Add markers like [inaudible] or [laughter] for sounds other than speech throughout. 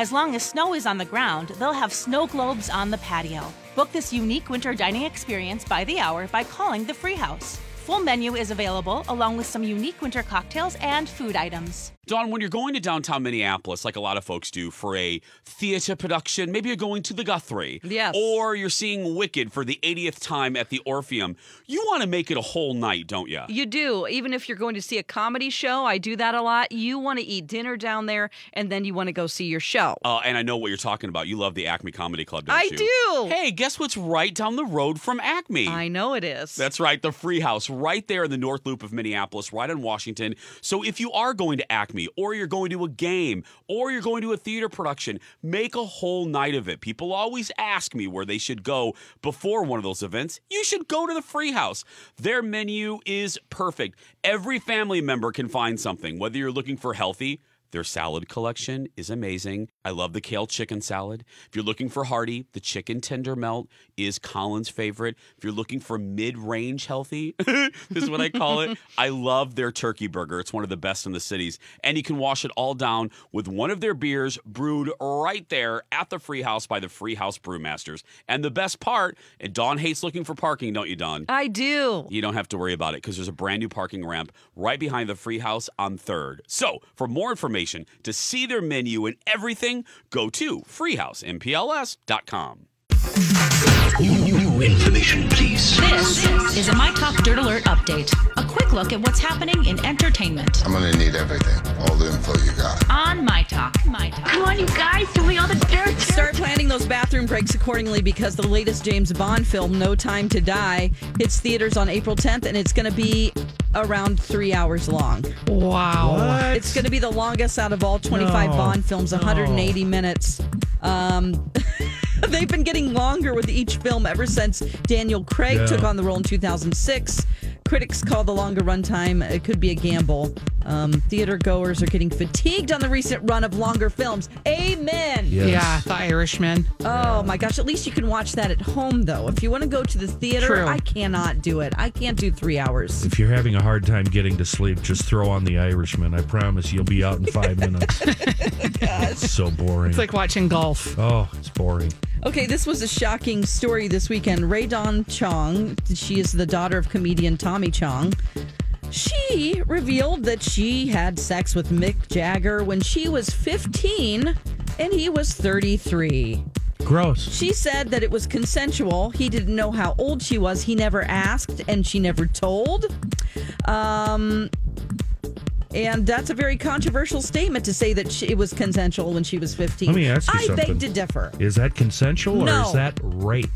As long as snow is on the ground, they'll have snow globes on the patio. Book this unique winter dining experience by the hour by calling The Free House. Full menu is available along with some unique winter cocktails and food items. Don, when you're going to downtown Minneapolis, like a lot of folks do for a theater production, maybe you're going to the Guthrie. Yes. Or you're seeing Wicked for the 80th time at the Orpheum. You want to make it a whole night, don't you? You do. Even if you're going to see a comedy show, I do that a lot. You want to eat dinner down there and then you want to go see your show. Uh, and I know what you're talking about. You love the Acme Comedy Club, don't I you? do. Hey, guess what's right down the road from Acme? I know it is. That's right, the Free House, right there in the North Loop of Minneapolis, right on Washington. So if you are going to Acme, or you're going to a game, or you're going to a theater production, make a whole night of it. People always ask me where they should go before one of those events. You should go to the Free House. Their menu is perfect. Every family member can find something, whether you're looking for healthy. Their salad collection is amazing. I love the kale chicken salad. If you're looking for hearty, the chicken tender melt is Colin's favorite. If you're looking for mid range healthy, this [laughs] is what I call it. I love their turkey burger. It's one of the best in the cities. And you can wash it all down with one of their beers brewed right there at the Free House by the Free House Brewmasters. And the best part, and Dawn hates looking for parking, don't you, Dawn? I do. You don't have to worry about it because there's a brand new parking ramp right behind the free house on 3rd. So, for more information, to see their menu and everything, go to freehousempls.com. New information, please. This is a My Talk Dirt Alert update. A quick look at what's happening in entertainment I'm gonna need everything, all the info you got. on My Talk. My Talk. Come on, you guys, give me all the dirt. Start planning those bathroom breaks accordingly because the latest James Bond film, No Time to Die, hits theaters on April 10th and it's going to be around three hours long. Wow. It's going to be the longest out of all 25 No. Bond films, 180 minutes. Um, [laughs] [laughs] they've been getting longer with each film ever since Daniel Craig Yeah. took on the role in 2006. Critics call the longer runtime it could be a gamble. Um, theater goers are getting fatigued on the recent run of longer films. Amen. Yeah, The Irishman. Oh my gosh! At least you can watch that at home, though. If you want to go to the theater, True. I cannot do it. I can't do three hours. If you're having a hard time getting to sleep, just throw on The Irishman. I promise you'll be out in five [laughs] minutes. It's so boring. It's like watching golf. oh, it's boring. Okay, this was a shocking story this weekend. Rae Dawn Chong, she is the daughter of comedian Tommy Chong. She revealed that she had sex with Mick Jagger when she was 15 and he was 33. Gross. She said that it was consensual. He didn't know how old she was. He never asked and she never told. Um, and that's a very controversial statement to say that she, it was consensual when she was 15. Let me ask you I something. beg to differ. Is that consensual or No. is that rape?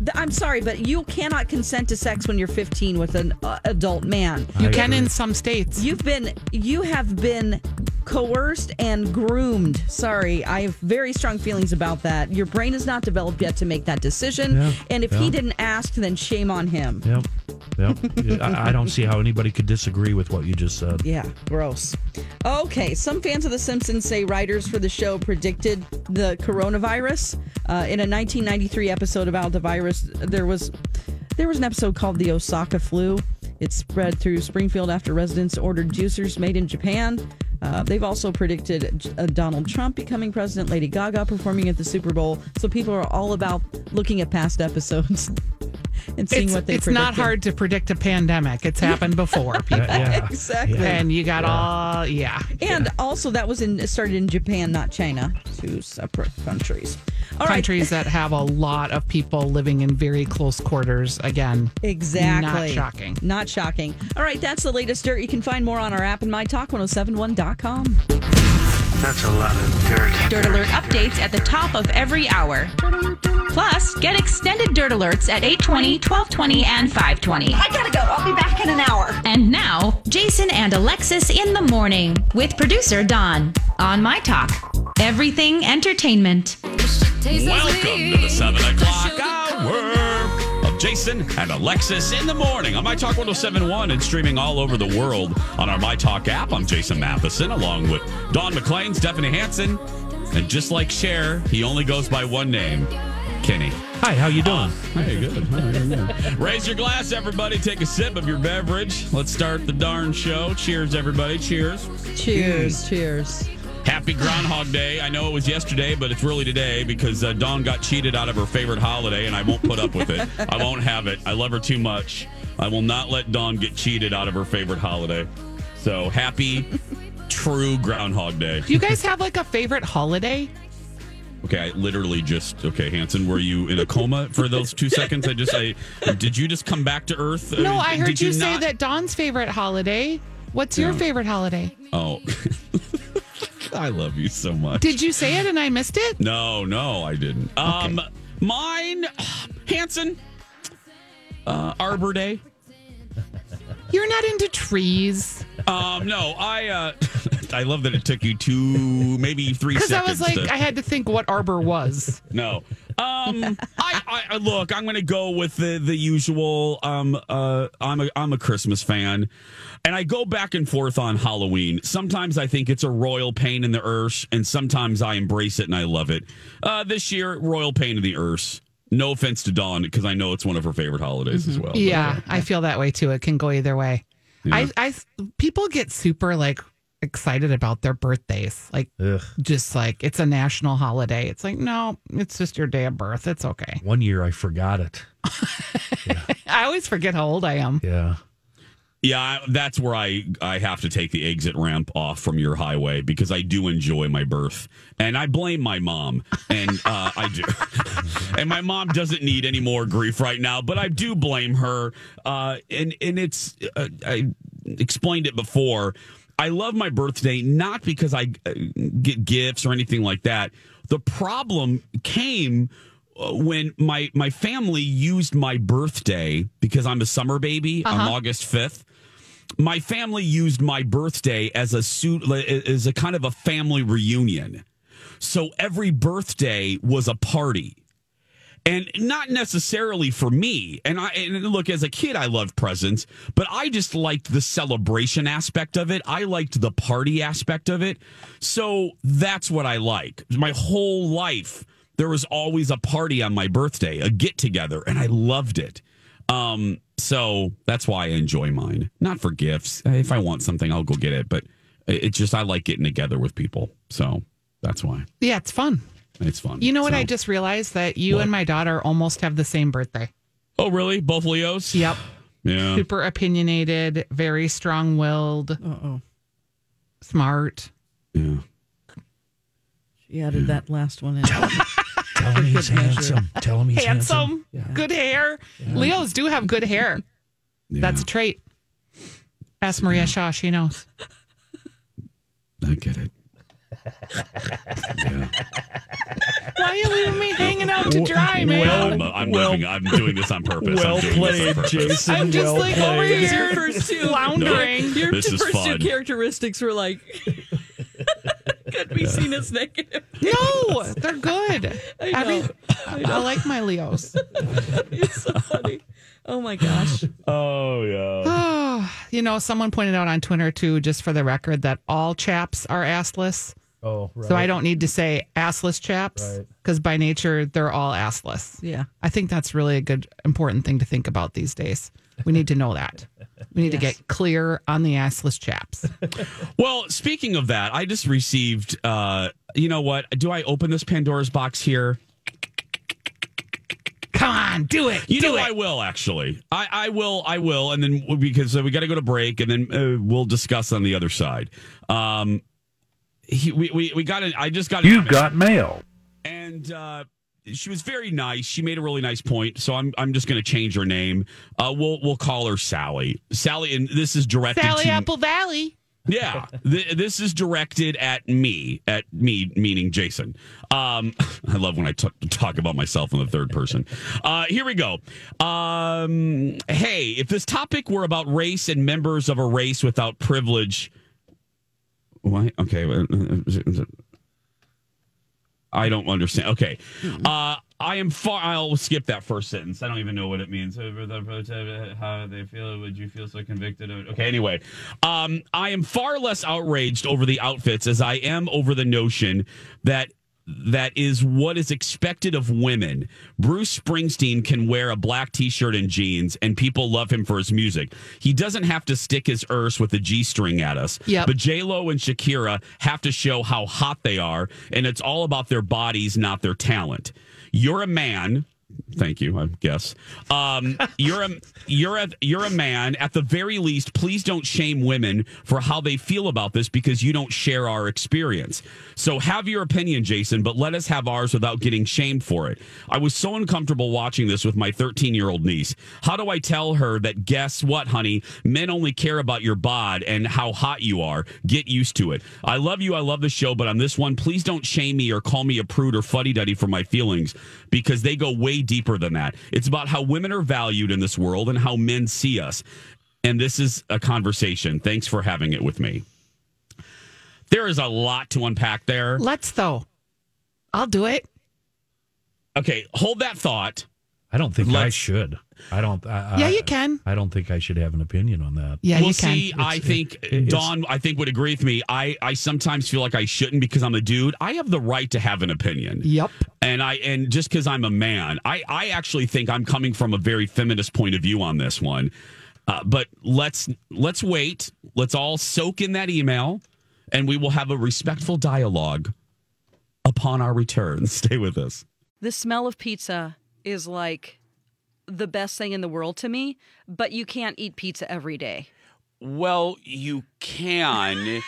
Th- I'm sorry, but you cannot consent to sex when you're 15 with an uh, adult man. You I can agree. in some states. You've been you have been coerced and groomed. Sorry, I have very strong feelings about that. Your brain is not developed yet to make that decision. Yeah, and if yeah. he didn't ask, then shame on him. Yep. Yep. I, I don't see how anybody could disagree with what you just said. Yeah, gross. Okay, some fans of The Simpsons say writers for the show predicted the coronavirus. Uh, in a 1993 episode about the virus, there was there was an episode called the Osaka flu. It spread through Springfield after residents ordered juicers made in Japan. Uh, they've also predicted uh, Donald Trump becoming president, Lady Gaga performing at the Super Bowl. So people are all about looking at past episodes. [laughs] and seeing It's, what they it's not hard to predict a pandemic. It's happened before, [laughs] people. Yeah. Exactly. And you got all, yeah. And also, that was in started in Japan, not China. Two separate countries. All right. Countries that have a lot of people living in very close quarters. Again, Exactly. Not shocking. Not shocking. All right, that's the latest dirt. You can find more on our app and mytalk1071.com. That's a lot of dirt. Dirt Alert updates at the top of every hour. Plus, get extended Dirt Alerts at 820, 1220, and 520. I gotta go. I'll be back in an hour. And now, Jason and Alexis in the morning with producer Don on My Talk. Everything entertainment. Welcome to the 7 o'clock hour of Jason and Alexis in the morning on My Talk 1071 and streaming all over the world on our My Talk app. I'm Jason Matheson along with Don McClain, Stephanie Hansen, and just like Cher, he only goes by one name Kenny. Hi, how you doing? Uh, hey, good. Hey, good. Raise your glass, everybody. Take a sip of your beverage. Let's start the darn show. Cheers, everybody. Cheers. Cheers. Cheers. Happy Groundhog Day. I know it was yesterday, but it's really today because uh, Dawn got cheated out of her favorite holiday, and I won't put up with it. I won't have it. I love her too much. I will not let Dawn get cheated out of her favorite holiday. So happy, true Groundhog Day. Do you guys have like a favorite holiday? Okay, I literally just okay, Hansen. Were you in a coma for those two seconds? I just, I did you just come back to Earth? No, I heard Did you, say not- that Dawn's favorite holiday. What's your favorite holiday? Oh, [laughs] I love you so much. Did you say it and I missed it? No, no, I didn't. Um, mine, Hansen, uh, Arbor Day. [laughs] You're not into trees. Um, no, I, uh, [laughs] I love that it took you two, maybe three Because I was like, to- I had to think what arbor was. no. Um, [laughs] I, I, look. I'm going to go with the the usual. Um, uh, I'm a I'm a Christmas fan, and I go back and forth on Halloween. Sometimes I think it's a royal pain in the earth, and sometimes I embrace it and I love it. Uh, this year, royal pain in the earth. No offense to Dawn, because I know it's one of her favorite holidays as well. but, yeah, uh, I feel that way too. It can go either way. I, I, people get super like excited about their birthdays. Like, Ugh. just like it's a national holiday. It's like, no, it's just your day of birth. It's okay. One year I forgot it. [laughs] I always forget how old I am. Yeah. Yeah, that's where I I have to take the exit ramp off from your highway because I do enjoy my birth, and I blame my mom, and uh, I do, [laughs] and my mom doesn't need any more grief right now, but I do blame her, uh, and and it's uh, I explained it before. I love my birthday not because I uh, get gifts or anything like that. The problem came uh, when my my family used my birthday because I'm a summer baby. I'm August fifth. My family used my birthday as a suit as a kind of a family reunion. So every birthday was a party. And not necessarily for me. And I and look, as a kid, I loved presents, but I just liked the celebration aspect of it. I liked the party aspect of it. So that's what I like. My whole life, there was always a party on my birthday, a get together, and I loved it. Um, so that's why I enjoy mine. Not for gifts. If I want something, I'll go get it. But it's just I like getting together with people. So that's why Yeah, it's fun. It's fun. You know what? So- I just realized that you What? and my daughter almost have the same birthday. Oh, really? Both Leos? Yep. Yeah. Super opinionated, very strong willed, Uh-oh. smart. Yeah. She added that last one in. Tell him [laughs] he's handsome. Tell him he's handsome. Handsome, good hair. Leos do have good hair. That's a trait. Ask Maria Shaw. She knows. I get it. Why are you leaving me hanging out to dry, man? I'm, I'm, well- moving. I'm doing this on purpose. Well I'm doing this played, on purpose. Jason. I'm just well like over played. here Your first two- floundering. Your This is first fun. two characteristics were like [laughs] could be seen as negative. No, they're [laughs] good. I know. Every- I, like my Leos. [laughs] It's so funny. Oh my gosh. Oh, yeah. Oh, [sighs] you know, someone pointed out on Twitter too, just for the record, that all chaps are assless. Oh, right. So I don't need to say assless chaps Right. because by nature they're all assless. Yeah. I think that's really a good, important thing to think about these days. We need to know that. [laughs] We need to get clear on the assless chaps. [laughs] Well, speaking of that, I just received, uh, you know what? Do I open this Pandora's box here? Come on. on, do it. You do know, it. I will actually. I, I will. I will, and then because uh, we got to go to break, and then uh, we'll discuss on the other side. Um, he, we, we we got it. I just got. You've got mail. and uh, she was very nice. She made a really nice point. So I'm I'm just going to change her name. Uh, we'll we'll call her Sally. Sally, and this is directed Sally to Apple Valley. yeah, th- this is directed at me, at me meaning Jason. Um, [laughs] I love when I t- talk about myself in the third person. Uh, here we go. Um, hey, if this topic were about race and members of a race without privilege, why? Okay, I don't understand. Okay, uh, I am far. I'll skip that first sentence. I don't even know what it means. How they feel? Would you feel so convicted? Okay. Anyway, um, I am far less outraged over the outfits as I am over the notion that that is what is expected of women. Bruce Springsteen can wear a black t-shirt and jeans and people love him for his music. He doesn't have to stick his erse with a G-string at us. Yep. But J-Lo and Shakira have to show how hot they are and it's all about their bodies, not their talent. You're a man. Thank you, I guess. Um, you're a you're a you're a man. At the very least, please don't shame women for how they feel about this because you don't share our experience. So have your opinion, Jason, but let us have ours without getting shamed for it. I was so uncomfortable watching this with my 13 year old niece. How do I tell her that? Guess what, honey? Men only care about your bod and how hot you are. Get used to it. I love you. I love the show, but on this one, please don't shame me or call me a prude or fuddy duddy for my feelings because they go way deeper than that. It's about how women are valued in this world and how men see us. And this is a conversation. Thanks for having it with me. There is a lot to unpack there. Let's though. I'll do it. Okay, hold that thought. I don't think I Let's- should. I don't. I, Yeah, I- you can. I don't think I should have an opinion on that. Yeah, well, you can. see, I think it- it's- Dawn, I think would agree with me. I, I sometimes feel like I shouldn't because I'm a dude. I have the right to have an opinion. Yep. And I and just because I'm a man, I, I actually think I'm coming from a very feminist point of view on this one. Uh, but let's let's wait. Let's all soak in that email, and we will have a respectful dialogue upon our return. [laughs] Stay with us. The smell of pizza is like the best thing in the world to me, but you can't eat pizza every day. Well, you can,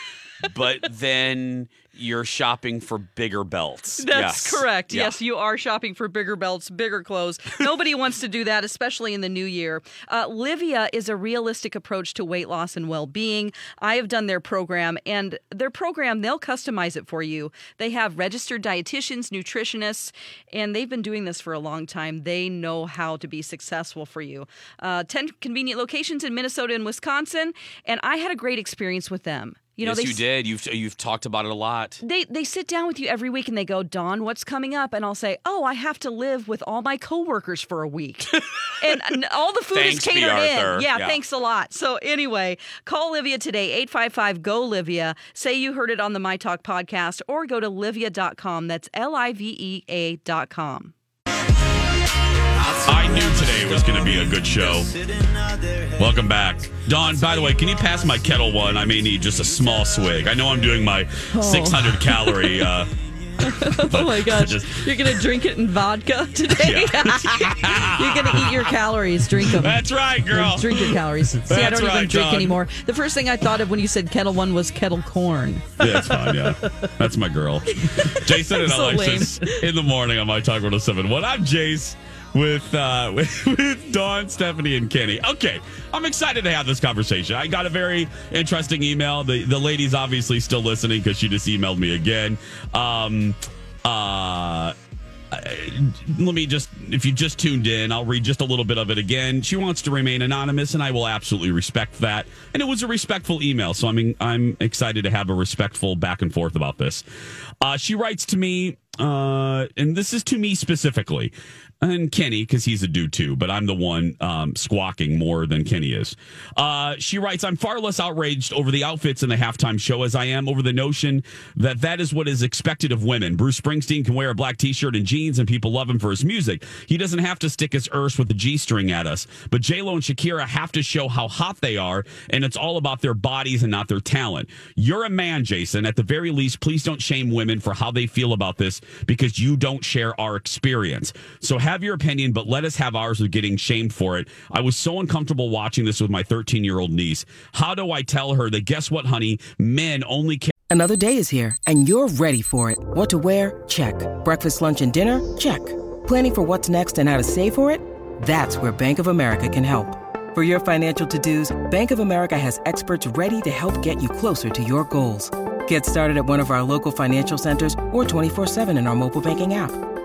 but then you're shopping for bigger belts. That's Yes. correct. Yeah. Yes, you are shopping for bigger belts, bigger clothes. Nobody [laughs] wants to do that, especially in the new year. Uh, Livea is a realistic approach to weight loss and well being. I have done their program, and their program, they'll customize it for you. They have registered dietitians, nutritionists, and they've been doing this for a long time. They know how to be successful for you. Uh, 10 convenient locations in Minnesota and Wisconsin, and I had a great experience with them. You know, yes, they you did. You've you've talked about it a lot. They they sit down with you every week and they go, Don, what's coming up? And I'll say, Oh, I have to live with all my coworkers for a week, [laughs] and, and all the food Thanks, is catered in. Yeah, Yeah. thanks a lot. So anyway, call Livea today, 855 go Livea. Say you heard it on the My Talk podcast, or go to livea.com. That's L I V E A dot com. I knew today was going to be a good show. Welcome back. Dawn, by the way, can you pass my Ketel One? I may need just a small swig. I know I'm doing my 600 calorie. Uh, [laughs] [laughs] Oh my gosh, Just- you're gonna drink it in vodka today. [laughs] you're gonna eat your calories, drink them. that's right, girl. Drink your calories. See, I don't even drink Dawn. anymore. The first thing I thought of when you said Ketel One was kettle corn. Yeah, that's fine. Yeah, that's my girl. Jason and So Alexis in the morning on my Talk 107. I'm Jace with uh, [laughs] with, Dawn, Stephanie, and Kenny. Okay, I'm excited to have this conversation. I got a very interesting email. The the lady's obviously still listening because she just emailed me again. Um, uh, Let me just, if you just tuned in, I'll read just a little bit of it again. She wants to remain anonymous, and I will absolutely respect that. And it was a respectful email, so I mean, I'm excited to have a respectful back and forth about this. Uh, she writes to me, uh, and this is to me specifically, and Kenny because he's a dude too, but I'm the one um, squawking more than Kenny is. Uh, she writes, "I'm far less outraged over the outfits in the halftime show as I am over the notion that that is what is expected of women. Bruce Springsteen can wear a black T-shirt and jeans, and people love him for his music. He doesn't have to stick his erse with a G-string at us. But J Lo and Shakira have to show how hot they are, and it's all about their bodies and not their talent. You're a man, Jason. At the very least, please don't shame women for how they feel about this because you don't share our experience. So have have your opinion, but let us have ours of getting shamed for it. I was so uncomfortable watching this with my 13 year old niece. How do I tell her that, guess what, honey? Men only care. Another day is here, and you're ready for it. What to wear? Check. Breakfast, lunch, and dinner? Check. Planning for what's next and how to save for it? That's where Bank of America can help. For your financial to dos, Bank of America has experts ready to help get you closer to your goals. Get started at one of our local financial centers or 24-7 in our mobile banking app.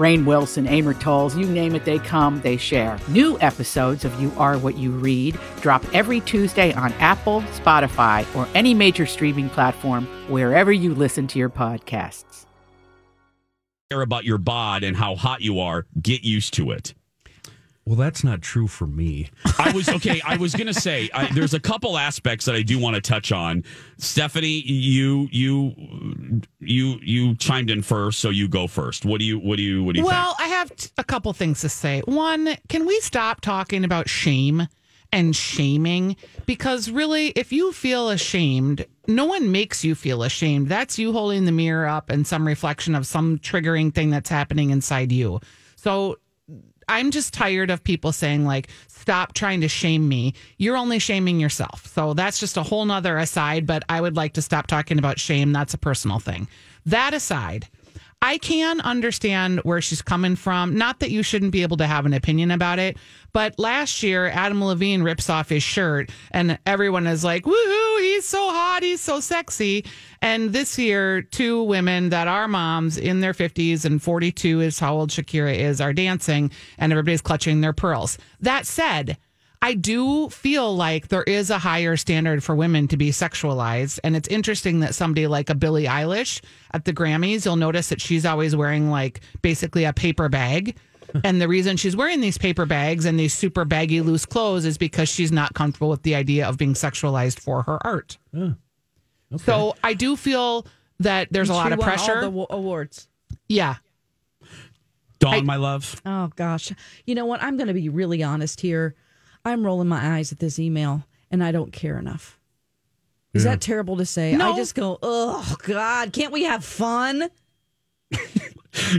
Rainn Wilson, Amor Towles, you name it, they come, they share. New episodes of You Are What You Read drop every Tuesday on Apple, Spotify, or any major streaming platform wherever you listen to your podcasts. Care about your bod and how hot you are. Get used to it. Well, that's not true for me. I was okay. I was gonna say I, there's a couple aspects that I do want to touch on. Stephanie, you you you you chimed in first, so you go first. What do you what do you what do you well, I have t- a couple things to say. One, can we stop talking about shame and shaming? Because really, if you feel ashamed, no one makes you feel ashamed. That's you holding the mirror up and some reflection of some triggering thing that's happening inside you. So I'm just tired of people saying like, stop trying to shame me. You're only shaming yourself. So that's just a whole nother aside, but I would like to stop talking about shame. That's a personal thing. That aside, I can understand where she's coming from. Not that you shouldn't be able to have an opinion about it, but last year Adam Levine rips off his shirt and everyone is like, woohoo, he's so hot, he's so sexy. And this year, two women that are moms in their 50s and 42 is how old Shakira is, are dancing and everybody's clutching their pearls. That said, I do feel like there is a higher standard for women to be sexualized. And it's interesting that somebody like a Billie Eilish at the Grammys, you'll notice that she's always wearing like basically a paper bag. [laughs] and the reason she's wearing these paper bags and these super baggy loose clothes is because she's not comfortable with the idea of being sexualized for her art. okay. So I do feel that there's a lot of won all pressure. the wa- awards. yeah. Dawn, my love. Oh gosh. You know what? I'm going to be really honest here. I'm rolling my eyes at this email and I don't care enough. Is Yeah. that terrible to say? No. I just go, "Oh god, can't we have fun?" [laughs]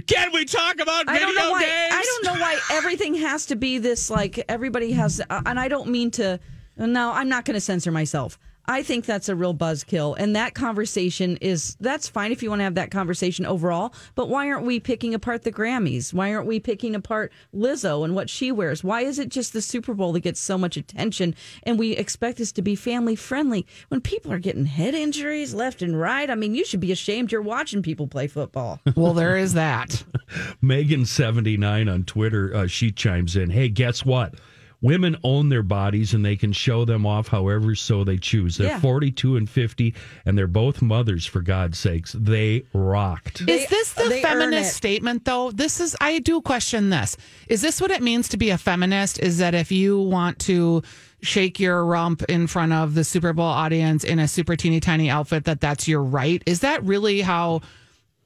Can we talk about I video don't know why games? I don't know why everything has to be this like everybody has uh, and I don't mean to no, I'm not going to censor myself. I think that's a real buzzkill and that conversation is that's fine if you want to have that conversation overall, but why aren't we picking apart the Grammys? Why aren't we picking apart Lizzo and what she wears? Why is it just the Super Bowl that gets so much attention and we expect this to be family friendly when people are getting head injuries left and right? I mean, you should be ashamed you're watching people play football. [laughs] Well, there is that. [laughs] Megan79 on Twitter, uh, she chimes in. Hey, guess what? Women own their bodies and they can show them off however so they choose. They're Yeah. 42 and 50, and they're both mothers, for God's sakes. They rocked. They- is this the feminist statement though? This is I do question this. Is this what it means to be a feminist? Is that if you want to shake your rump in front of the Super Bowl audience in a super teeny tiny outfit that that's your right? Is that really how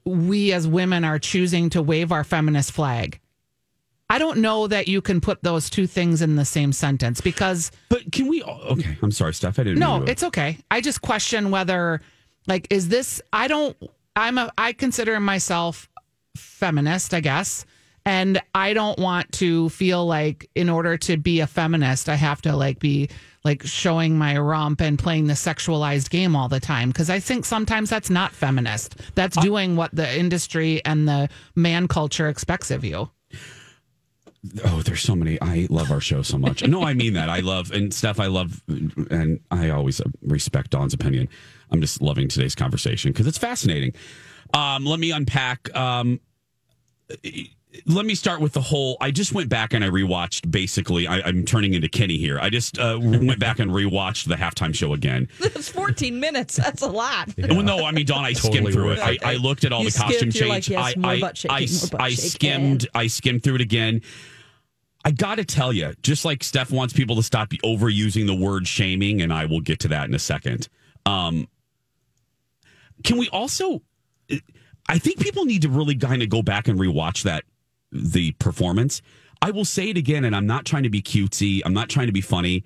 we as women are choosing to wave our feminist flag? I don't know that you can put those two things in the same sentence because But can we? Okay, I'm sorry, Steph. I didn't. no, it's okay. I just question whether, like, is this? I don't. I'm a. I consider myself feminist, I guess, and I don't want to feel like in order to be a feminist, I have to like be like showing my rump and playing the sexualized game all the time because I think sometimes that's not feminist. That's doing what the industry and the man culture expects of you. Oh, there's so many. I love our show so much. No, I mean that. I love and Steph. I love, and I always respect Dawn's opinion. I'm just loving today's conversation because it's fascinating. Um, let me unpack. Um, let me start with the whole. I just went back and I rewatched. Basically, I, I'm turning into Kenny here. I just uh, went back and rewatched the halftime show again. [laughs] That's 14 minutes. That's a lot. [laughs] Well, no, I mean, Don, I Totally skimmed through worth it. I. I looked at all You the costume skipped, you're like, yes, I, I, butt shaking, I, I shaking. skimmed. I skimmed through it again. I got to tell you, just like Steph wants people to stop overusing the word shaming, and I will get to that in a second. Um, can we also? I think people need to really kind of go back and rewatch that the performance. I will say it again, and I'm not trying to be cutesy. I'm not trying to be funny.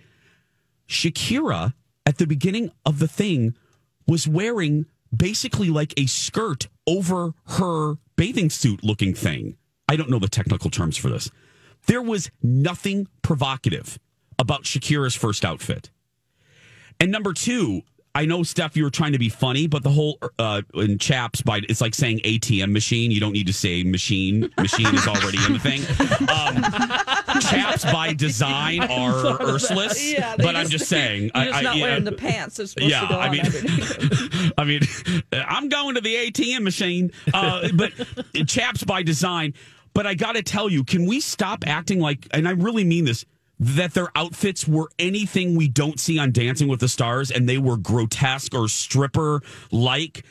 Shakira at the beginning of the thing was wearing basically like a skirt over her bathing suit looking thing. I don't know the technical terms for this. There was nothing provocative about Shakira's first outfit. And number two, I know, Steph, you were trying to be funny, but the whole uh, in chaps by it's like saying ATM machine. You don't need to say machine. Machine is already in the thing. Um, chaps by design [laughs] are Ursulus, Yeah, but I'm just [laughs] saying. You're just I, not I, wearing yeah, the pants. Supposed yeah, to go I mean. [laughs] I mean, I'm going to the ATM machine, uh, but chaps by design. But I got to tell you, can we stop acting like, and I really mean this, that their outfits were anything we don't see on Dancing with the Stars, and they were grotesque or stripper like.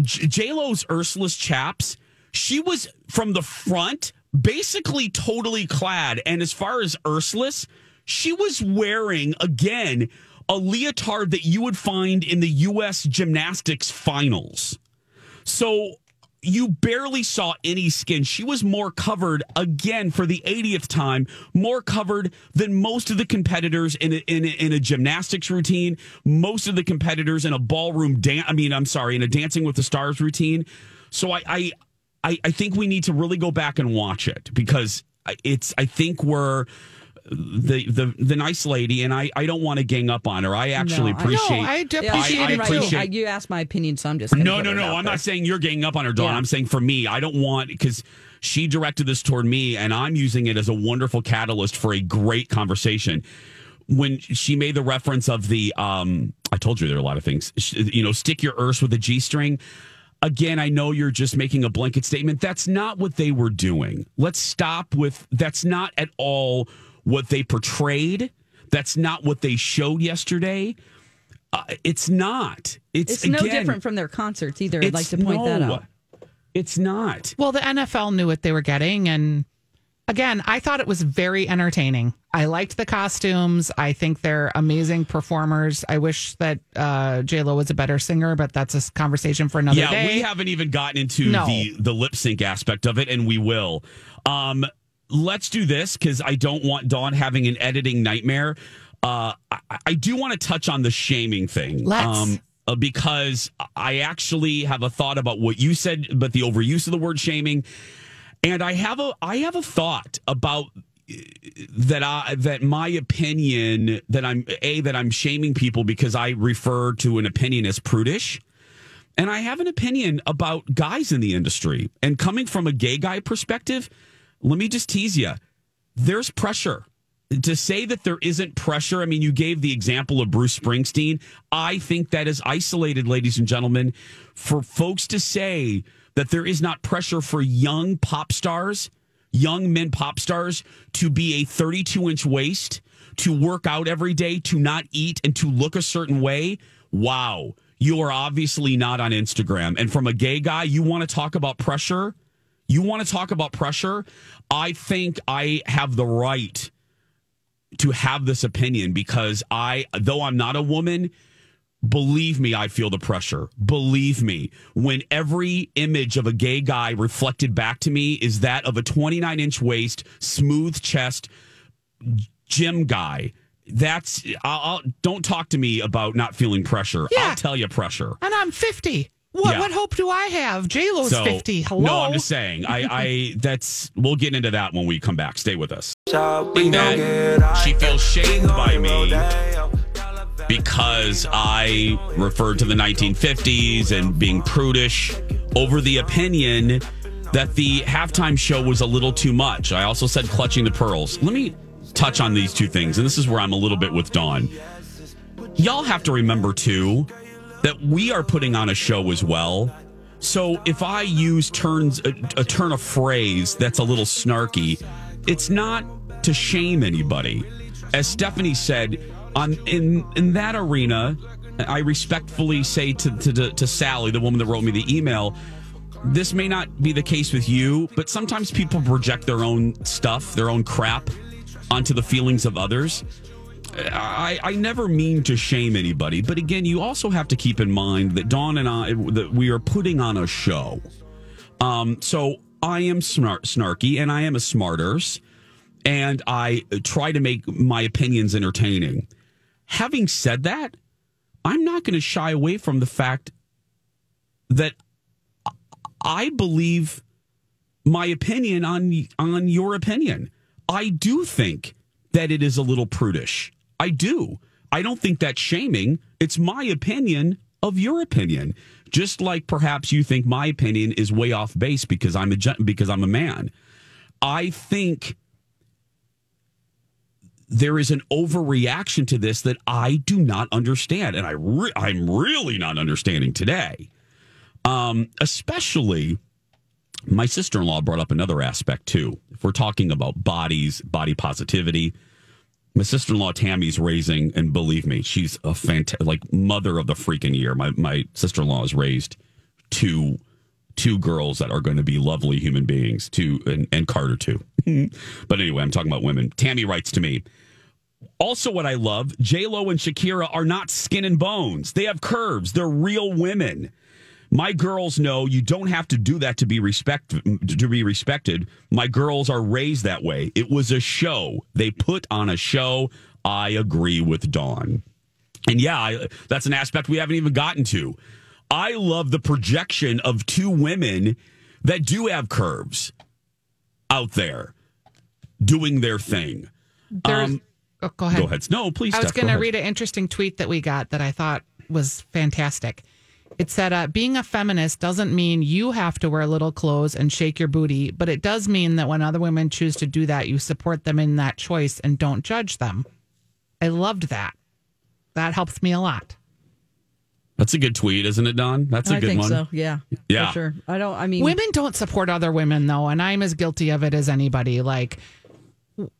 J Lo's Ursula's chaps, she was from the front, basically totally clad, and as far as Ursula's, she was wearing again a leotard that you would find in the U.S. gymnastics finals. So you barely saw any skin. She was more covered again for the 80th time, more covered than most of the competitors in a, in a, in a gymnastics routine, most of the competitors in a ballroom dance. I mean, I'm sorry, in a Dancing with the Stars routine. So I, I, I, I think we need to really go back and watch it because it's. I think we're the the the nice lady, and I I don't want to gang up on her. I actually No, I- appreciate. No, I Yeah, appreciate I too. appreciate- I- you asked my opinion, so I'm just No, no, no. I'm there. not saying you're ganging up on her, Dawn. Yeah. I'm saying for me, I don't want because she directed this toward me, and I'm using it as a wonderful catalyst for a great conversation. When she made the reference of the, um, I told you there are a lot of things. You know, stick your earth with a G string. Again, I know you're just making a blanket statement. That's not what they were doing. Let's stop with. That's not at all what they portrayed. That's not what they showed yesterday. Uh, it's not. It's, It's no again, different from their concerts either. I'd like to point that out. It's not. Well, the NFL knew what they were getting. And again, I thought it was very entertaining. I liked the costumes. I think they're amazing performers. I wish that uh, Lo was a better singer, but that's a conversation for another yeah, day. we haven't even gotten into No. the the lip sync aspect of it, and we will. Um, let's do this because I don't want Dawn having an editing nightmare. Uh, I, I do want to touch on the shaming thing. Let's. uh, because I actually have a thought about what you said, but the overuse of the word shaming, and I have a I have a thought about uh, that I that my opinion that I'm a that I'm shaming people because I refer to an opinion as prudish. And I have an opinion about guys in the industry. And coming from a gay guy perspective, let me just tease you. There's pressure. To say that there isn't pressure, I mean, you gave the example of Bruce Springsteen. I think that is isolated, ladies and gentlemen, for folks to say that there is not pressure for young pop stars, young men pop stars, to be a 32 inch waist, to work out every day, to not eat, and to look a certain way. Wow. You are obviously not on Instagram. And from a gay guy, you want to talk about pressure? You want to talk about pressure? I think I have the right to have this opinion because I, though I'm not a woman, believe me, I feel the pressure. Believe me, when every image of a gay guy reflected back to me is that of a 29 inch waist, smooth chest, gym guy. That's I'll, I'll don't talk to me about not feeling pressure. Yeah. I'll tell you pressure. and I'm 50. What, Yeah. what hope do I have? J Lo's So, 50. Hello. No, I'm just saying. I, I [laughs] that's we'll get into that when we come back. Stay with us. And that she feels shamed by me because I referred to the 1950s and being prudish over the opinion that the halftime show was a little too much. I also said clutching the pearls. Let me touch on these two things, and this is where I'm a little bit with Dawn. Y'all have to remember too that we are putting on a show as well. So if I use turns a, a turn of phrase that's a little snarky, it's not to shame anybody. As Stephanie said, on in in that arena, I respectfully say to to, to Sally, the woman that wrote me the email, this may not be the case with you, but sometimes people project their own stuff, their own crap onto the feelings of others. I, I never mean to shame anybody, but again, you also have to keep in mind that Dawn and I that we are putting on a show. Um, so I am smart, snarky, and I am a smarters, and I try to make my opinions entertaining. Having said that, I'm not going to shy away from the fact that I believe my opinion on on your opinion. I do think that it is a little prudish. I do. I don't think that's shaming. It's my opinion of your opinion. Just like perhaps you think my opinion is way off base because I'm a because I'm a man. I think there is an overreaction to this that I do not understand, and I re- I'm really not understanding today. Um, especially, my sister in law brought up another aspect too. If we're talking about bodies, body positivity, my sister in law Tammy's raising, and believe me, she's a fantastic, like mother of the freaking year. My my sister in law has raised two two girls that are going to be lovely human beings. Two and, and Carter too. [laughs] but anyway, I'm talking about women. Tammy writes to me. Also, what I love, J Lo and Shakira are not skin and bones. They have curves. They're real women. My girls know you don't have to do that to be respect to be respected. My girls are raised that way. It was a show. They put on a show. I agree with Dawn. And yeah, I, that's an aspect we haven't even gotten to. I love the projection of two women that do have curves out there doing their thing. Um, oh, go ahead. Go ahead. No, please. I was going to read an interesting tweet that we got that I thought was fantastic. It said, uh, being a feminist doesn't mean you have to wear little clothes and shake your booty, but it does mean that when other women choose to do that, you support them in that choice and don't judge them. I loved that. That helps me a lot. That's a good tweet, isn't it, Don? That's a I good think one. so. Yeah. Yeah. For sure. I don't. I mean, Women don't support other women, though, and I'm as guilty of it as anybody. Like,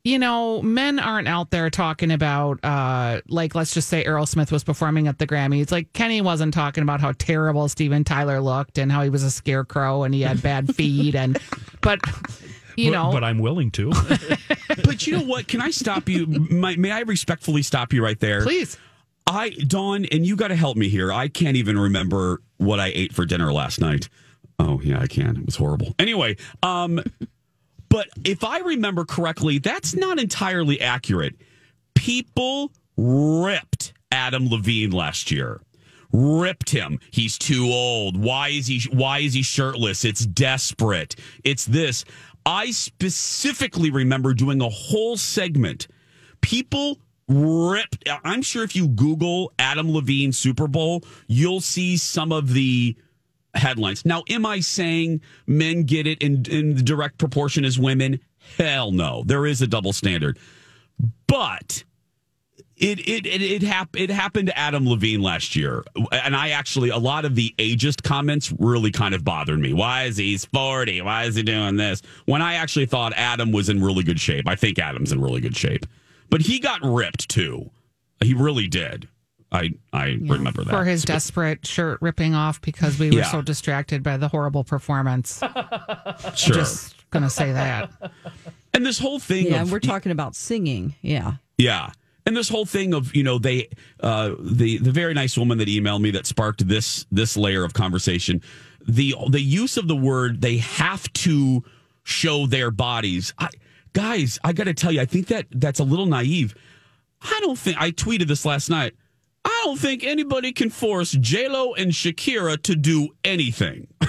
you know, men aren't out there talking about, uh, like, let's just say Aerosmith was performing at the Grammys. Like, Kenny wasn't talking about how terrible Steven Tyler looked and how he was a scarecrow and he had bad [laughs] feet. And, but, you But- know, but I'm willing to. [laughs] but you know what? Can I stop you? May, may I respectfully stop you right there? Please. I, Dawn, and you got to help me here. I can't even remember what I ate for dinner last night. Oh, yeah, I can. It was horrible. Anyway, um, but if I remember correctly, that's not entirely accurate. People ripped Adam Levine last year. Ripped him. He's too old. Why is he why is he shirtless? It's desperate. It's this. I specifically remember doing a whole segment. People ripped I'm sure if you Google Adam Levine Super Bowl, you'll see some of the headlines. Now, am I saying men get it in, in direct proportion as women? Hell no. There is a double standard. But it it it it, hap- it happened to Adam Levine last year, and I actually a lot of the ageist comments really kind of bothered me. Why is he forty? Why is he doing this? When I actually thought Adam was in really good shape. I think Adam's in really good shape, but he got ripped too. He really did. I I remember that for his desperate shirt ripping off because we were Yeah. so distracted by the horrible performance. [laughs] Sure. Just going to say that. And this whole thing yeah, of we're talking about singing. Yeah. Yeah. And this whole thing of, you know, they uh the the very nice woman that emailed me that sparked this this layer of conversation, the the use of the word they have to show their bodies. I guys, I got to tell you, I think that that's a little naive. I don't think I tweeted this last night. I don't think anybody can force J Lo and Shakira to do anything. [laughs]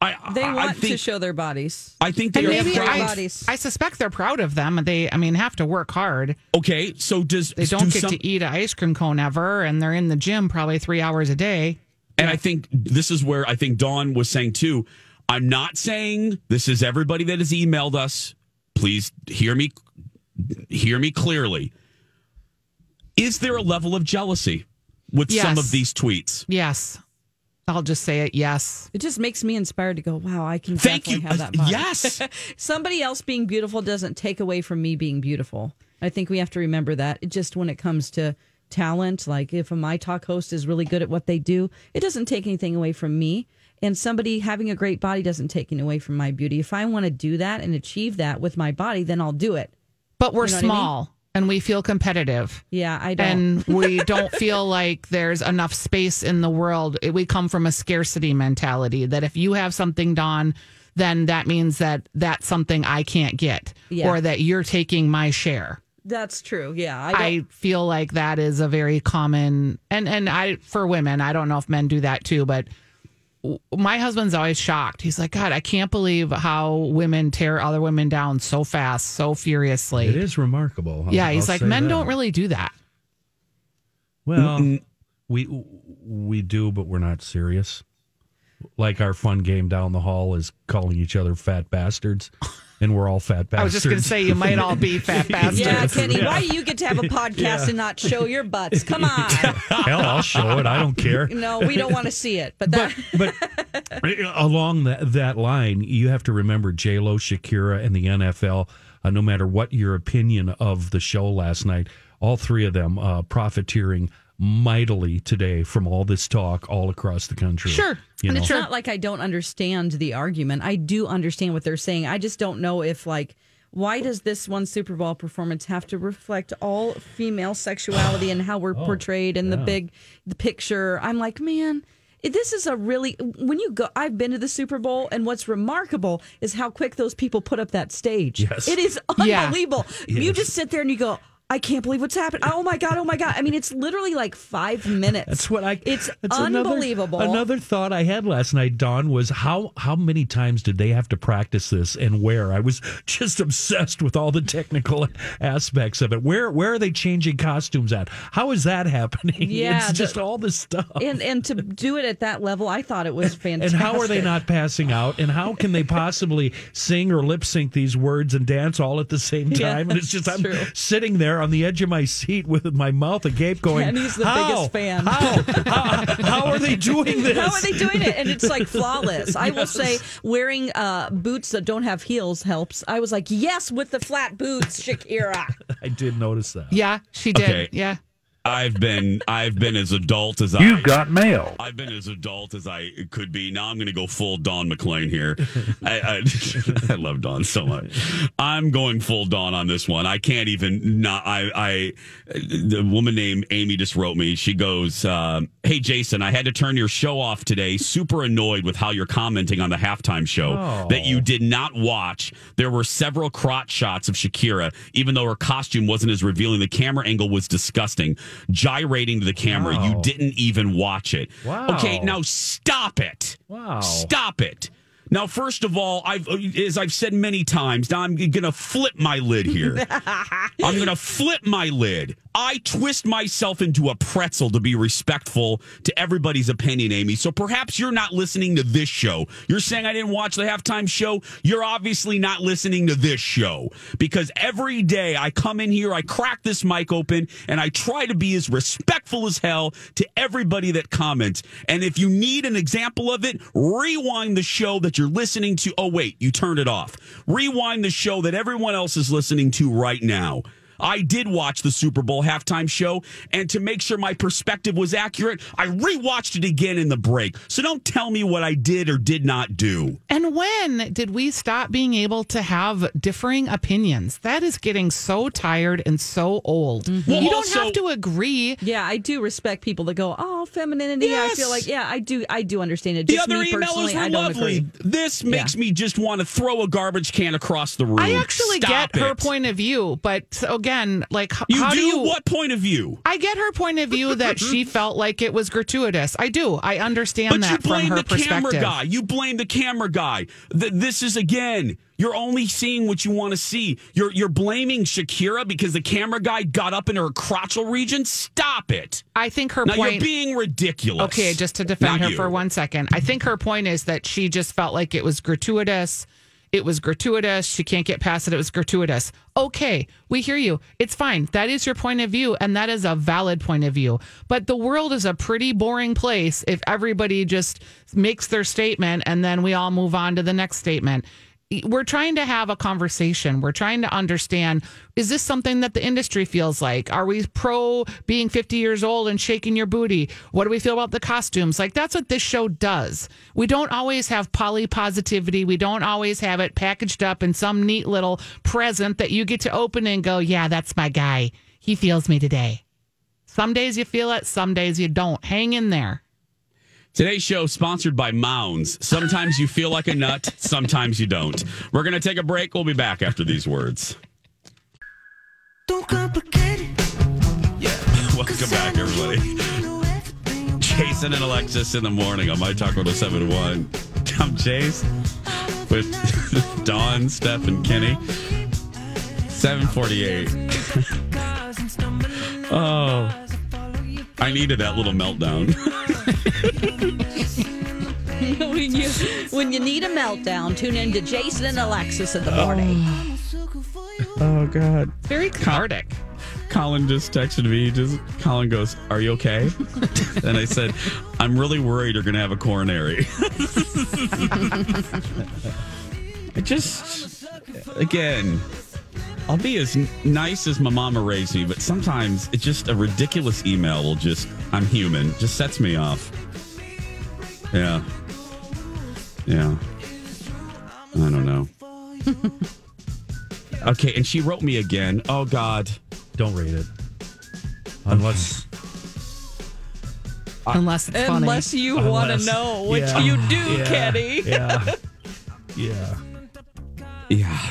I They I, want I think, to show their bodies. I think they And are maybe great I, bodies. I suspect they're proud of them. They, I mean, have to work hard. okay. So does They don't do get some- to eat an ice cream cone ever, and they're in the gym probably three hours a day. And I think this is where I think Dawn was saying too. I'm not saying this is everybody that has emailed us. Please hear me hear me clearly. Is there a level of jealousy with some of these tweets? Yes, I'll just say it. Yes. It just makes me inspired to go, wow, I can Thank definitely you. have uh, that body. Yes. [laughs] Somebody else being beautiful doesn't take away from me being beautiful. I think we have to remember that. It just when it comes to talent, like if a My Talk host is really good at what they do, it doesn't take anything away from me. And somebody having a great body doesn't take anything away from my beauty. If I want to do that and achieve that with my body, then I'll do it. But we're You know what I mean? small and we feel competitive. Yeah, I don't. And [laughs] we don't feel like there's enough space in the world. We come from a scarcity mentality that if you have something, Dawn, then that means that that's something I can't get Yeah. or that you're taking my share. That's true. Yeah, I, I, feel like that is a very common and and I for women, I don't know if men do that too, but my husband's always shocked. He's like, God, I can't believe how women tear other women down so fast, so furiously. It is remarkable. I'll- yeah, he's I'll like, men that. don't really do that. Well, we we do, but we're not serious. Like our fun game down the hall is calling each other fat bastards, [laughs] and we're all fat bastards. I was just going to say, you might all be fat [laughs] bastards. yeah, Kenny, why do you get to have a podcast Yeah. and not show your butts? [laughs] Come on. Hell, I'll show it. I don't care. No, we don't want to see it. But that, [laughs] but along that, that line, you have to remember J Lo, Shakira, and the NFL. Uh, no matter what your opinion of the show last night, all three of them uh, profiteering mightily today from all this talk all across the country. Sure. You and know? it's not like I don't understand the argument. I do understand what they're saying. I just don't know if like why does this one Super Bowl performance have to reflect all female sexuality and how we're [sighs] oh, portrayed in the big the picture? I'm like, man, this is a really when you go i've been to the super bowl and what's remarkable is how quick those people put up that stage Yes. it is Yeah. unbelievable [laughs] you just sit there and you go I can't believe what's happened. Oh my god! Oh my god! I mean, it's literally like five minutes. That's what I. It's unbelievable. Another, another thought I had last night, Don, was how how many times did they have to practice this and where? I was [laughs] just obsessed with all the technical [laughs] aspects of it. Where where are they changing costumes at? How is that happening? [laughs] Yeah, it's the- just all this stuff. and and to do it at that level, I thought it was fantastic. And how are they not passing out? And how can they possibly sing or lip sync these words and dance all at the same Yeah, time? and it's just I'm true. sitting there on the edge of my seat with my mouth agape, going, Kenny's the how? biggest fan. How? how? How are they doing this? [laughs] How are they doing it? And it's like flawless. I will say, wearing uh, boots that don't have heels helps. I was like, yes, with the flat boots, Shakira. [laughs] I did notice that. Yeah, she did. Okay. Yeah. I've been I've been as adult as You've I got mail. I've been as adult as I could be. Now I'm going to go full Don McLean here. [laughs] I, I, [laughs] I love Don so much. I'm going full Don on this one. I can't even not. I I the woman named Amy just wrote me. She goes, um, "Hey Jason, I had to turn your show off today. Super annoyed with how you're commenting on the halftime show Oh. that you did not watch. There were several crotch shots of Shakira, even though her costume wasn't as revealing. The camera angle was disgusting, gyrating to the camera. You didn't even watch it. Wow. Okay, now stop it. Wow. Stop it. Now, first of all, I've as I've said many times, now I'm gonna flip my lid here. [laughs] I'm gonna flip my lid. I twist myself into a pretzel to be respectful to everybody's opinion, Amy. So perhaps you're not listening to this show. You're saying I didn't watch the halftime show. You're obviously not listening to this show because every day I come in here, I crack this mic open, and I try to be as respectful as hell to everybody that comments. And if you need an example of it, rewind the show that you're listening to. Oh, wait, you turned it off. Rewind the show that everyone else is listening to right now. I did watch the Super Bowl halftime show, and to make sure my perspective was accurate, I rewatched it again in the break. So don't tell me what I did or did not do. And when did we stop being able to have differing opinions? That is getting so tired and so old. Mm-hmm. Well, you don't also- have to agree. Yeah, I do respect people that go, oh, femininity. Yes. I feel like, yeah, I do. I do understand it. The other me personally, emailers were lovely. agree. This makes me just want to throw a garbage can across the room. I actually Stop get her point of view, but again, like, h- You how do? do you? What point of view? I get her point of view that she [laughs] felt like it was gratuitous. I do. I understand But you that from blame her the camera guy. You blame the camera guy. Th- this is again. You're only seeing what you want to see. You're you're blaming Shakira because the camera guy got up in her crotchal region. Stop it. I think her now point. you're being ridiculous. Okay, just to defend Not her you. for one second. I think her point is that she just felt like it was gratuitous. It was gratuitous. She can't get past it. It was gratuitous. Okay, we hear you. It's fine. That is your point of view, and that is a valid point of view. But the world is a pretty boring place if everybody just makes their statement and then we all move on to the next statement. We're trying to have a conversation. We're trying to understand is this something that the industry feels like? Are we pro being 50 years old and shaking your booty? What do we feel about the costumes? Like that's what this show does. We don't always have poly positivity. We don't always have it packaged up in some neat little present that you get to open and go, "Yeah, that's my guy. He feels me today." Some days you feel it, some days you don't. Hang in there. Today's show sponsored by Mounds. Sometimes you feel like a nut, sometimes you don't. We're going to take a break. We'll be back after these words. Don't complicate it. [laughs] Welcome back, everybody. Jason and Alexis in the morning on My Talk 1071. I'm Chase with [laughs] Dawn, Steph, and Kenny. 748. [laughs] oh, I needed that little meltdown. [laughs] when you when you need a meltdown, tune in to Jason and Alexis in the morning. Oh, oh God. Very cathartic. Colin just texted me. Just Colin goes, "Are you okay?" [laughs] and I said, "I'm really worried you're going to have a coronary." [laughs] I just, again, I'll be as nice as my mama raised me, but sometimes it's just a ridiculous email will just, I'm human, just sets me off. Yeah. Yeah. I don't know. [laughs] okay, and she wrote me again. Oh, God. Don't read it. Unless. Unless it's funny. Unless you want to Unless- know, which yeah, you do, yeah, Kenny. Yeah. [laughs] Yeah. Yeah.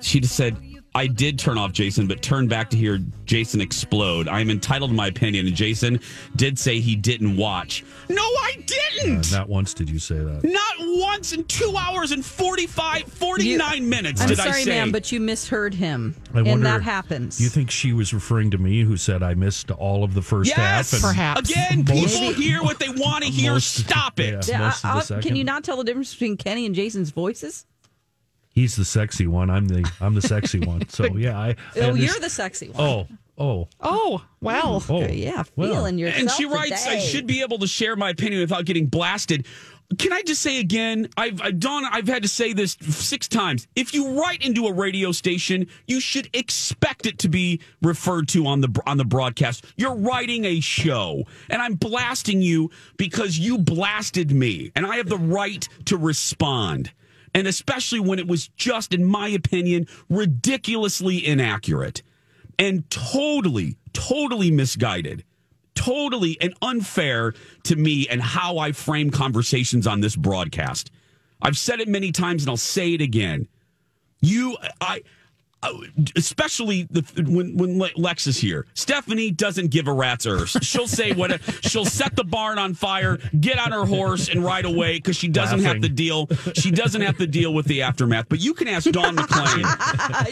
She just said, I did turn off Jason, but turned back to hear Jason explode. I am entitled to my opinion. And Jason did say he didn't watch. No, I Uh, didn't. not once did you say that. Not once in two hours and 45, 49 minutes I'm did sorry, I say. ma'am, but you misheard him, I wonder, and that happens. You think she was referring to me who said I missed all of the first yes, half? Perhaps. Again, Most- people hear what they want to hear. Most- Stop it. yeah. Yeah, most of the I'll- second. can you not tell the difference between Kenny and Jason's voices? He's the sexy one. I'm the I'm the sexy one. [laughs] So yeah, I. I Oh, you're the sexy one. Oh, oh, Oh, well. oh. yeah, well. feeling yourself. And she writes, I should be able to share my opinion without getting blasted. Can I just say again? I've, I've done. I've had to say this six times. If you write into a radio station, you should expect it to be referred to on the on the broadcast. You're writing a show, and I'm blasting you because you blasted me, and I have the right to respond. And especially when it was just, in my opinion, ridiculously inaccurate and totally, totally misguided totally and unfair to me and how I frame conversations on this broadcast. I've said it many times and I'll say it again. You, I, Uh, especially the, when when Lex is here, Stephanie doesn't give a rat's earth. She'll say what she'll set the barn on fire, get on her horse, and ride away because she doesn't have to deal. She doesn't have to deal with the aftermath. But you can ask Dawn McClain.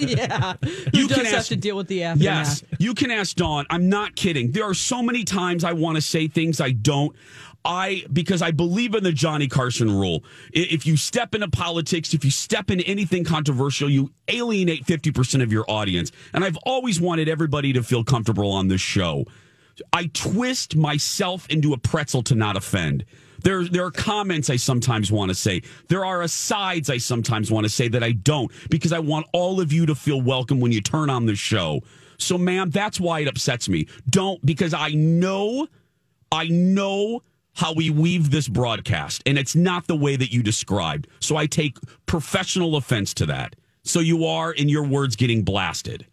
[laughs] yeah, You you can does have ask- to deal with the aftermath. Yes, you can ask Dawn. I'm not kidding. There are so many times I want to say things I don't. I because I believe in the Johnny Carson rule. If you step into politics, if you step into anything controversial, you alienate 50% of your audience. And I've always wanted everybody to feel comfortable on this show. I twist myself into a pretzel to not offend. There, there are comments I sometimes want to say. There are asides I sometimes want to say that I don't because I want all of you to feel welcome when you turn on the show. So, ma'am, that's why it upsets me. Don't because I know, I know how we weave this broadcast, and it's not the way that you described. So I take professional offense to that. So you are, in your words, getting blasted.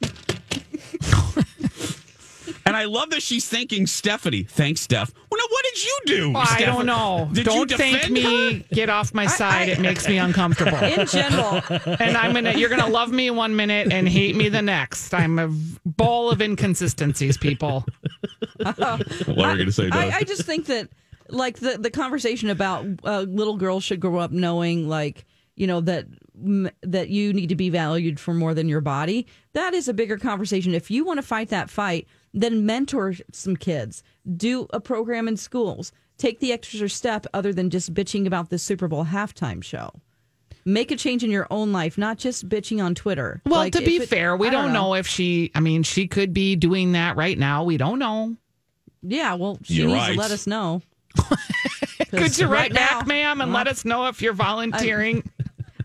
[laughs] And I love that she's thanking Stephanie. Thanks, Steph. Well, now, what did you do? I Stephanie? don't know. Did don't you thank me. her? Get off my side. it makes me uncomfortable. [laughs] In general, and I'm gonna. You're gonna love me one minute and hate me the next. I'm a ball of inconsistencies, people. What were you going to say, I, I just think that like the the conversation about uh, little girls should grow up knowing like you know that that you need to be valued for more than your body. That is a bigger conversation. If you want to fight that fight, then mentor some kids. Do a program in schools. Take the extra step other than just bitching about the Super Bowl halftime show. Make a change in your own life, not just bitching on Twitter. Well, Like, to be it- fair, we I don't know. if she. I mean, she could be doing that right now. We don't know. Yeah, well, she You're needs right. to let us know. [laughs] Could you write right back, now- ma'am, and let us know if you're volunteering?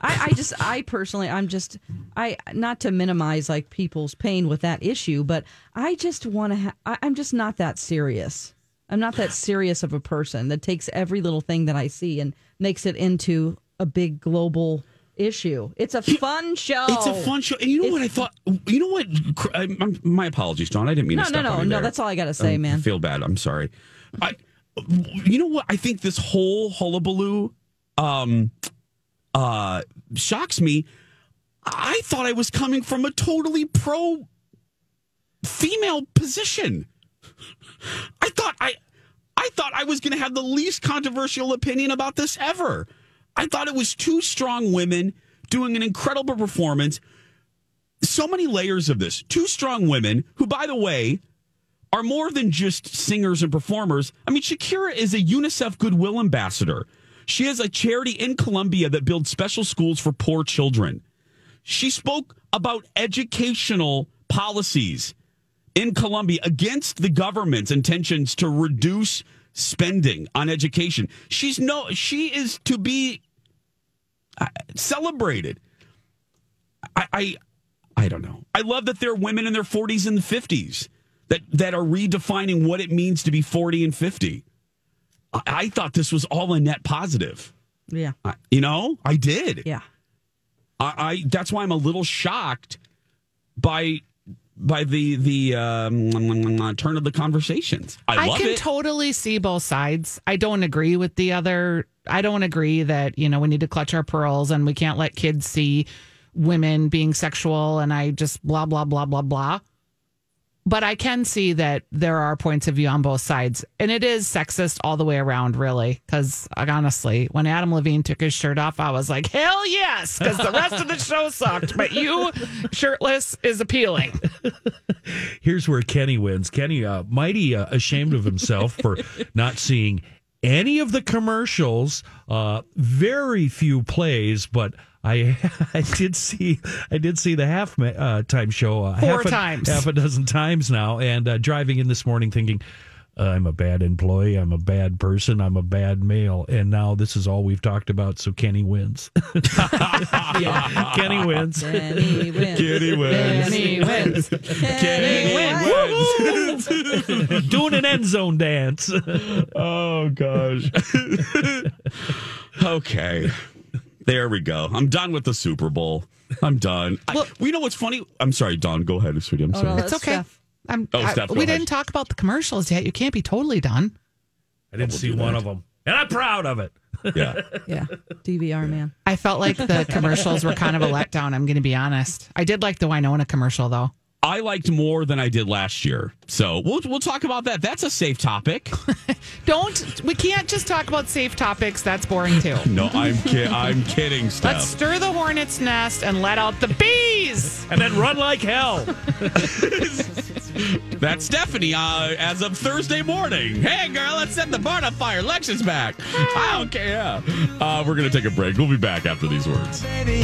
I, I just, I personally, I'm just, I not to minimize like people's pain with that issue, but I just want to. Ha- I, I'm just not that serious. I'm not that serious of a person that takes every little thing that I see and makes it into a big global issue. It's a fun show. It's a fun show. And you know what I thought? You know what? I, my apologies, Don. I didn't mean No, to no, no, you no, that's all I gotta say, man. I man. feel bad. I'm sorry. I, you know what? I think this whole hullabaloo um, uh, shocks me. I thought I was coming from a totally pro female position. I thought I I thought I was going to have the least controversial opinion about this ever. I thought it was two strong women doing an incredible performance. So many layers of this. Two strong women who by the way are more than just singers and performers. I mean, Shakira is a UNICEF Goodwill ambassador. She has a charity in Colombia that builds special schools for poor children. She spoke about educational policies in Colombia against the government's intentions to reduce spending on education. She's no she is to be uh, celebrated. I, I I don't know. I love that there are women in their 40s and 50s that that are redefining what it means to be 40 and 50. I, I thought this was all a net positive. Yeah. I, you know, I did. Yeah. I, I that's why I'm a little shocked by by the the um, turn of the conversations. I, love can it. totally see both sides. I don't agree with the other. I don't agree that you know we need to clutch our pearls and we can't let kids see women being sexual. And I just blah blah blah blah blah. But I can see that there are points of view on both sides, and it is sexist all the way around, really. Because honestly, when Adam Levine took his shirt off, I was like, "Hell yes!" Because the rest of the [laughs] show sucked, but you shirtless is appealing. [laughs] Here's where Kenny wins. Kenny, uh, mighty uh, ashamed of himself for not seeing any of the commercials. Uh, very few plays, but I [laughs] I did see I did see the half uh, time show uh, Four half a, times. half a dozen times now, and uh, driving in this morning thinking. I'm a bad employee. I'm a bad person. I'm a bad male. And now this is all we've talked about. So Kenny wins. [laughs] Kenny wins. Kenny wins. Kenny wins. Kenny wins. Kenny wins. [laughs] Doing an end zone dance. oh gosh. okay. There we go. I'm done with the Super Bowl. I'm done. I, well, you know what's funny? I'm sorry, Don. Go ahead, sweetie. I'm Oh, sorry. no, It's okay. Steph. I'm, Oh, I- Steph, go we ahead. didn't talk about the commercials yet. You can't be totally done. I didn't see one of them. And I'm proud of it. Yeah. [laughs] Yeah. DVR, man. I felt like the commercials were kind of a letdown. I'm going to be honest. I did like the Winona commercial though. I liked more than I did last year. So we'll we'll talk about that. That's a safe topic. [laughs] Don't we can't just talk about safe topics. That's boring too. [laughs] No, I'm ki- I'm kidding, Steph. Let's stir the hornet's nest and let out the bees. And then run like hell. [laughs] That's Stephanie uh, as of Thursday morning. Hey, girl, let's set the barn on fire. Lex is back. I don't care. Yeah. Uh, we're going to take a break. We'll be back after these words. Baby,